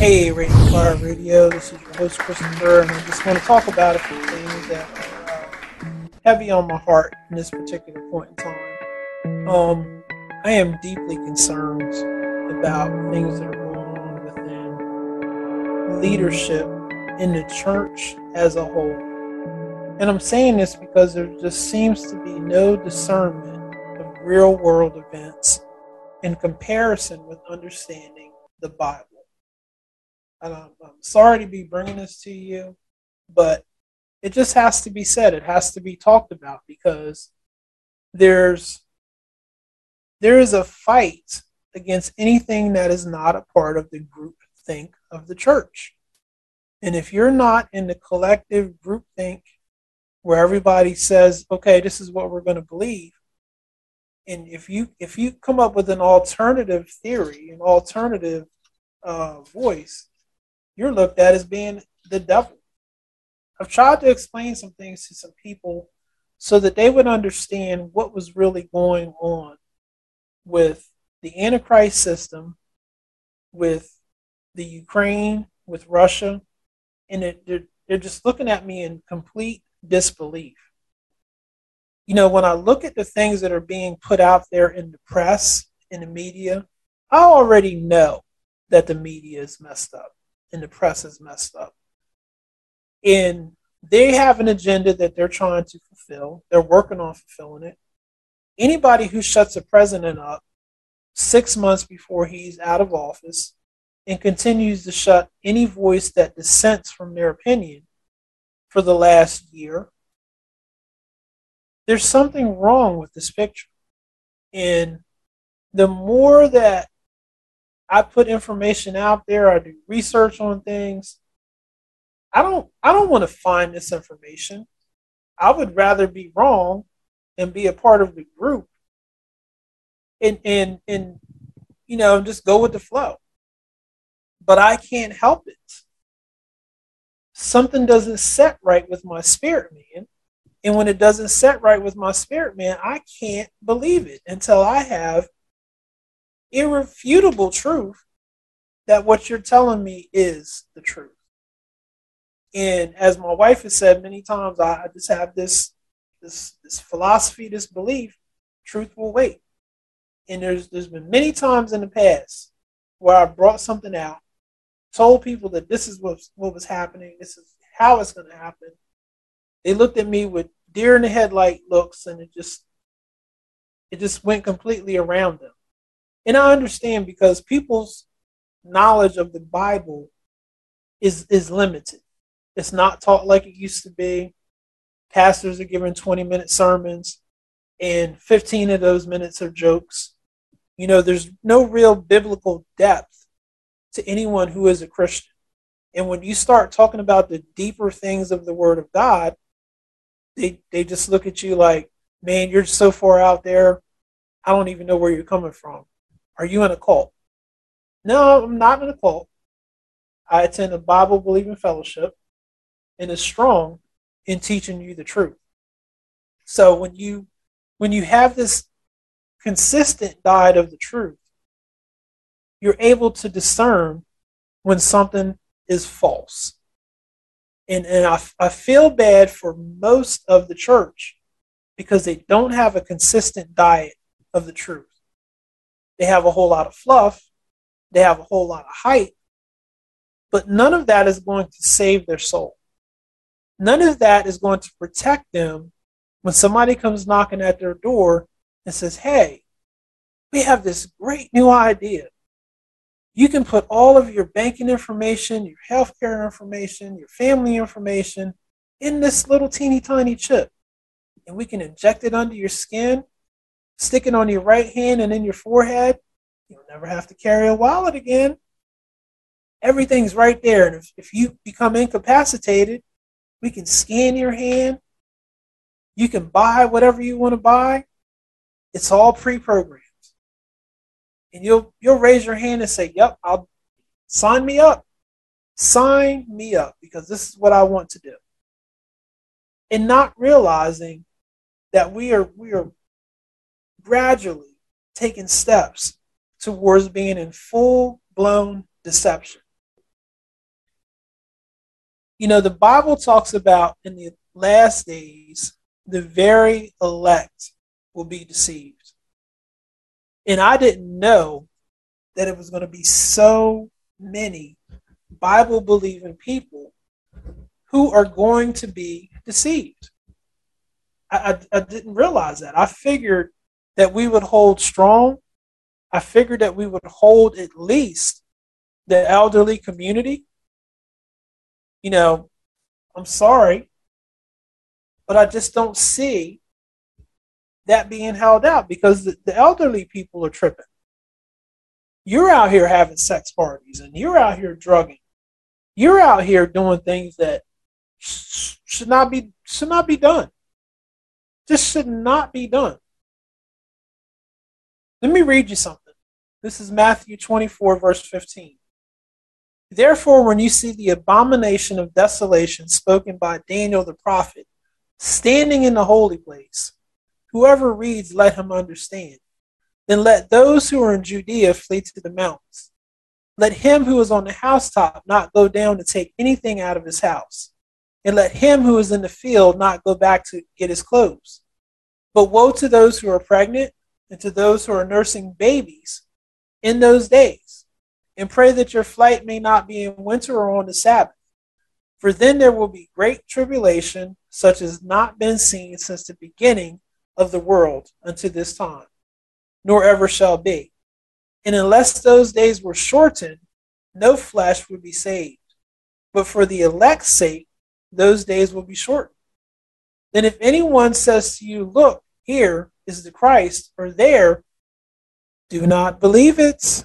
Hey, Radiant Fire Radio. This is your host Christopher, and I just want to talk about a few things that are uh, heavy on my heart in this particular point in time. Um, I am deeply concerned about things that are going on within leadership in the church as a whole. And I'm saying this because there just seems to be no discernment of real world events in comparison with understanding the Bible. And I'm, I'm sorry to be bringing this to you, but it just has to be said. It has to be talked about because there's there is a fight against anything that is not a part of the group think of the church. And if you're not in the collective group think where everybody says, okay, this is what we're going to believe, and if you if you come up with an alternative theory, an alternative uh, voice, you're looked at as being the devil. I've tried to explain some things to some people so that they would understand what was really going on with the Antichrist system, with the Ukraine, with Russia, and it, they're, they're just looking at me in complete disbelief. You know, when I look at the things that are being put out there in the press, in the media, I already know that the media is messed up and the press is messed up. And they have an agenda that they're trying to fulfill. They're working on fulfilling it. Anybody who shuts a president up six months before he's out of office and continues to shut any voice that dissents from their opinion for the last year, there's something wrong with this picture. And the more that I put information out there. I do research on things. I don't I don't want to find this information. I would rather be wrong and be a part of the group and and and you know just go with the flow. But I can't help it. Something doesn't set right with my spirit man. And when it doesn't set right with my spirit man, I can't believe it until I have irrefutable truth that what you're telling me is the truth. And as my wife has said many times, I just have this this this philosophy, this belief, truth will wait. And there's there's been many times in the past where I brought something out, told people that this is what what was happening, this is how it's going to happen. They looked at me with deer in the headlight looks, and it just it just went completely around them. And I understand because people's knowledge of the Bible is is limited. It's not taught like it used to be. Pastors are giving 20 minute sermons, and 15 of those minutes are jokes. You know, there's no real biblical depth to anyone who is a Christian. And when you start talking about the deeper things of the Word of God, they, they just look at you like, man, you're so far out there. I don't even know where you're coming from. Are you in a cult? No, I'm not in a cult. I attend a Bible believing fellowship and is strong in teaching you the truth. So when you when you have this consistent diet of the truth, you're able to discern when something is false. And, and I, I feel bad for most of the church because they don't have a consistent diet of the truth. They have a whole lot of fluff. They have a whole lot of hype. But none of that is going to save their soul. None of that is going to protect them when somebody comes knocking at their door and says, Hey, we have this great new idea. You can put all of your banking information, your healthcare information, your family information in this little teeny tiny chip. And we can inject it under your skin stick it on your right hand and in your forehead. You'll never have to carry a wallet again. Everything's right there. And if, if you become incapacitated, we can scan your hand. You can buy whatever you want to buy. It's all pre-programmed. And you'll you'll raise your hand and say, Yep, I'll sign me up. Sign me up because this is what I want to do. And not realizing that we are we are gradually taking steps towards being in full blown deception. You know, the Bible talks about in the last days, the very elect will be deceived. And I didn't know that it was going to be so many Bible believing people who are going to be deceived. I, I, I, didn't realize that. I figured that we would hold strong. I figured that we would hold at least the elderly community. You know, I'm sorry, but I just don't see that being held out because the, the elderly people are tripping. You're out here having sex parties and you're out here drugging. You're out here doing things that should not be should not be done. This should not be done. Let me read you something. This is Matthew 24, verse 15. Therefore, when you see the abomination of desolation spoken by Daniel the prophet standing in the holy place, whoever reads, let him understand. Then let those who are in Judea flee to the mountains. Let him who is on the housetop not go down to take anything out of his house. And let him who is in the field not go back to get his clothes. But woe to those who are pregnant and to those who are nursing babies in those days. And pray that your flight may not be in winter or on the Sabbath. For then there will be great tribulation, such as not been seen since the beginning of the world unto this time nor ever shall be. And unless those days were shortened, no flesh would be saved. But for the elect's sake, those days will be shortened. Then if anyone says to you, Look, here is the Christ, or there, do not believe it.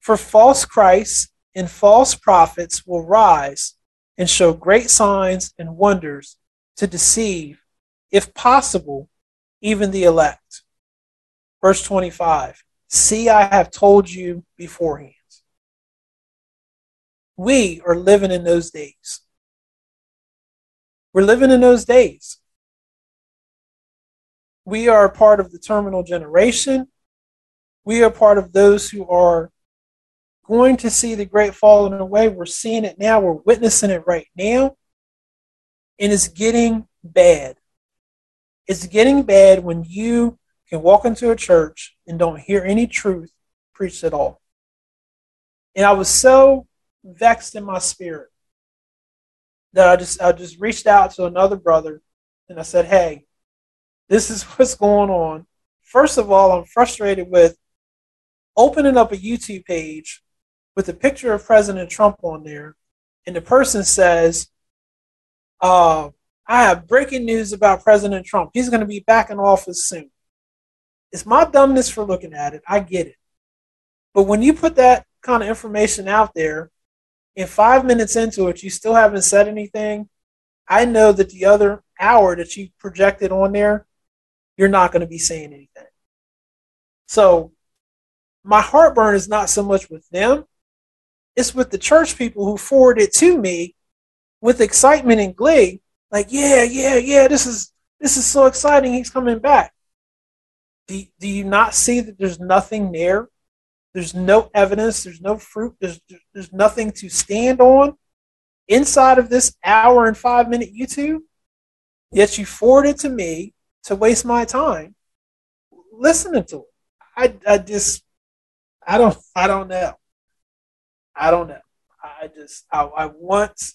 For false Christs and false prophets will rise and show great signs and wonders to deceive, if possible, even the elect. Verse 25 See, I have told you beforehand. We are living in those days. We're living in those days. We are part of the terminal generation. We are part of those who are going to see the great falling away. We're seeing it now. We're witnessing it right now. And it's getting bad. It's getting bad when you can walk into a church and don't hear any truth preached at all. And I was so vexed in my spirit that I just I just reached out to another brother and I said, "Hey, this is what's going on. First of all, I'm frustrated with opening up a YouTube page with a picture of President Trump on there, and the person says, uh, I have breaking news about President Trump. He's going to be back in office soon. It's my dumbness for looking at it. I get it. But when you put that kind of information out there, and five minutes into it, you still haven't said anything, I know that the other hour that you projected on there, you're not going to be saying anything. So my heartburn is not so much with them, it's with the church people who forward it to me with excitement and glee. Like, yeah, yeah, yeah, this is this is so exciting. He's coming back. Do, do you not see that there's nothing there? There's no evidence, there's no fruit, there's, there's nothing to stand on inside of this hour and five minute YouTube. Yet you forward it to me to waste my time listening to it. I, I just, I don't, I don't know. I don't know. I just, I, I want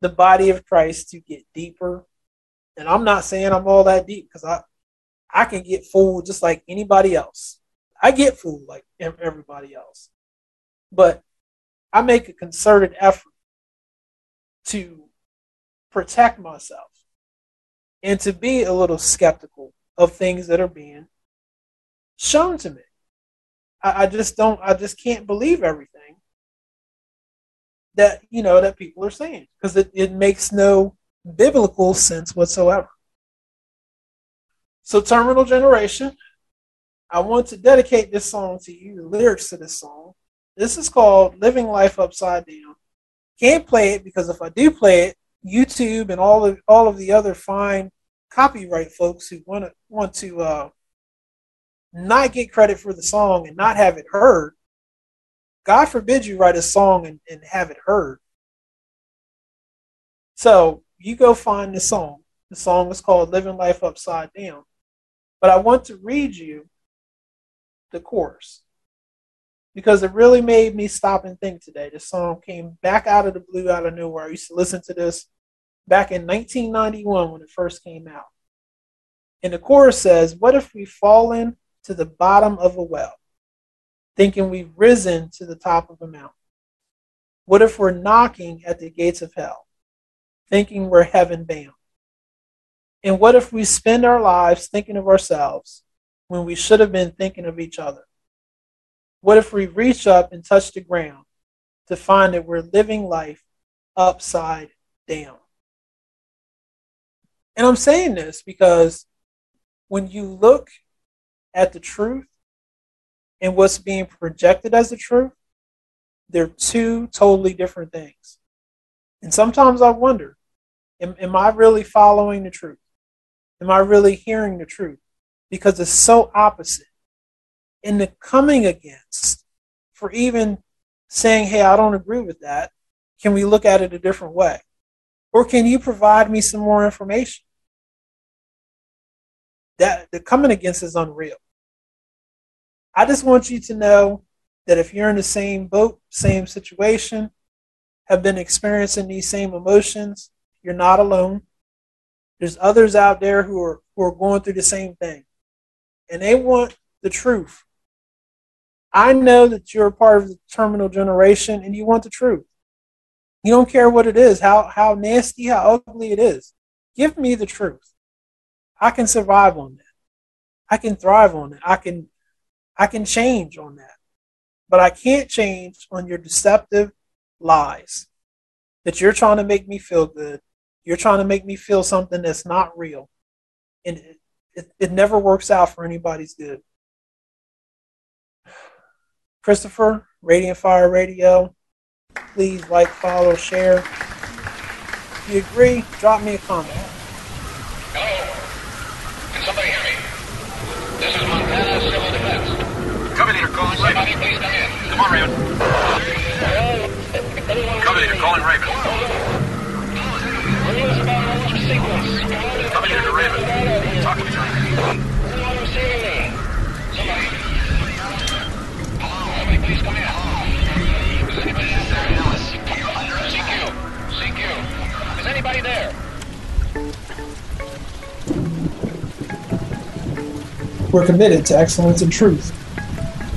the body of Christ to get deeper. And I'm not saying I'm all that deep because I, I can get fooled just like anybody else. I get fooled like everybody else. But I make a concerted effort to protect myself and to be a little skeptical of things that are being shown to me. I, I just don't, I just can't believe everything that, you know, that people are saying because it, it makes no biblical sense whatsoever. So, Terminal Generation, I want to dedicate this song to you, the lyrics to this song. This is called Living Life Upside Down. Can't play it because if I do play it, YouTube and all of all of the other fine copyright folks who want to want to uh, not get credit for the song and not have it heard. God forbid you write a song and, and have it heard. So you go find the song. The song is called Living Life Upside Down. But I want to read you the chorus because it really made me stop and think today. The song came back out of the blue, out of nowhere. I used to listen to this back in 1991 when it first came out. And the chorus says, What if we've fallen to the bottom of a well, thinking we've risen to the top of a mountain? What if we're knocking at the gates of hell, thinking we're heaven bound? And what if we spend our lives thinking of ourselves when we should have been thinking of each other? What if we reach up and touch the ground to find that we're living life upside down? And I'm saying this because when you look at the truth and what's being projected as the truth, they're two totally different things. And sometimes I wonder am, am I really following the truth? Am I really hearing the truth? Because it's so opposite. In the coming against, for even saying, hey, I don't agree with that, can we look at it a different way? Or can you provide me some more information? That the coming against is unreal. I just want you to know that if you're in the same boat, same situation, have been experiencing these same emotions, you're not alone. There's others out there who are who are going through the same thing. And they want the truth. I know that you're a part of the terminal generation and you want the truth. You don't care what it is, how how nasty, how ugly it is. Give me the truth. I can survive on that. I can thrive on it. I can I can change on that. But I can't change on your deceptive lies that you're trying to make me feel good. You're trying to make me feel something that's not real. And it, it, it never works out for anybody's good. Christopher, Radiant Fire Radio, please like, follow, share. If you agree, drop me a comment. Hello? Can somebody hear me? This is Montana Civil Defense. Covenant calling Raven. come. Come on, Raven. Covenant calling Raven. Sequence. Covenant to Raven. Talk to me. Somebody please come in. Is anybody there? CQ. CQ. Is anybody there? We're committed to excellence and truth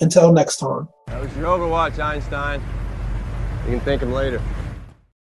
Until next time. That was your Overwatch, Einstein. You can thank him later.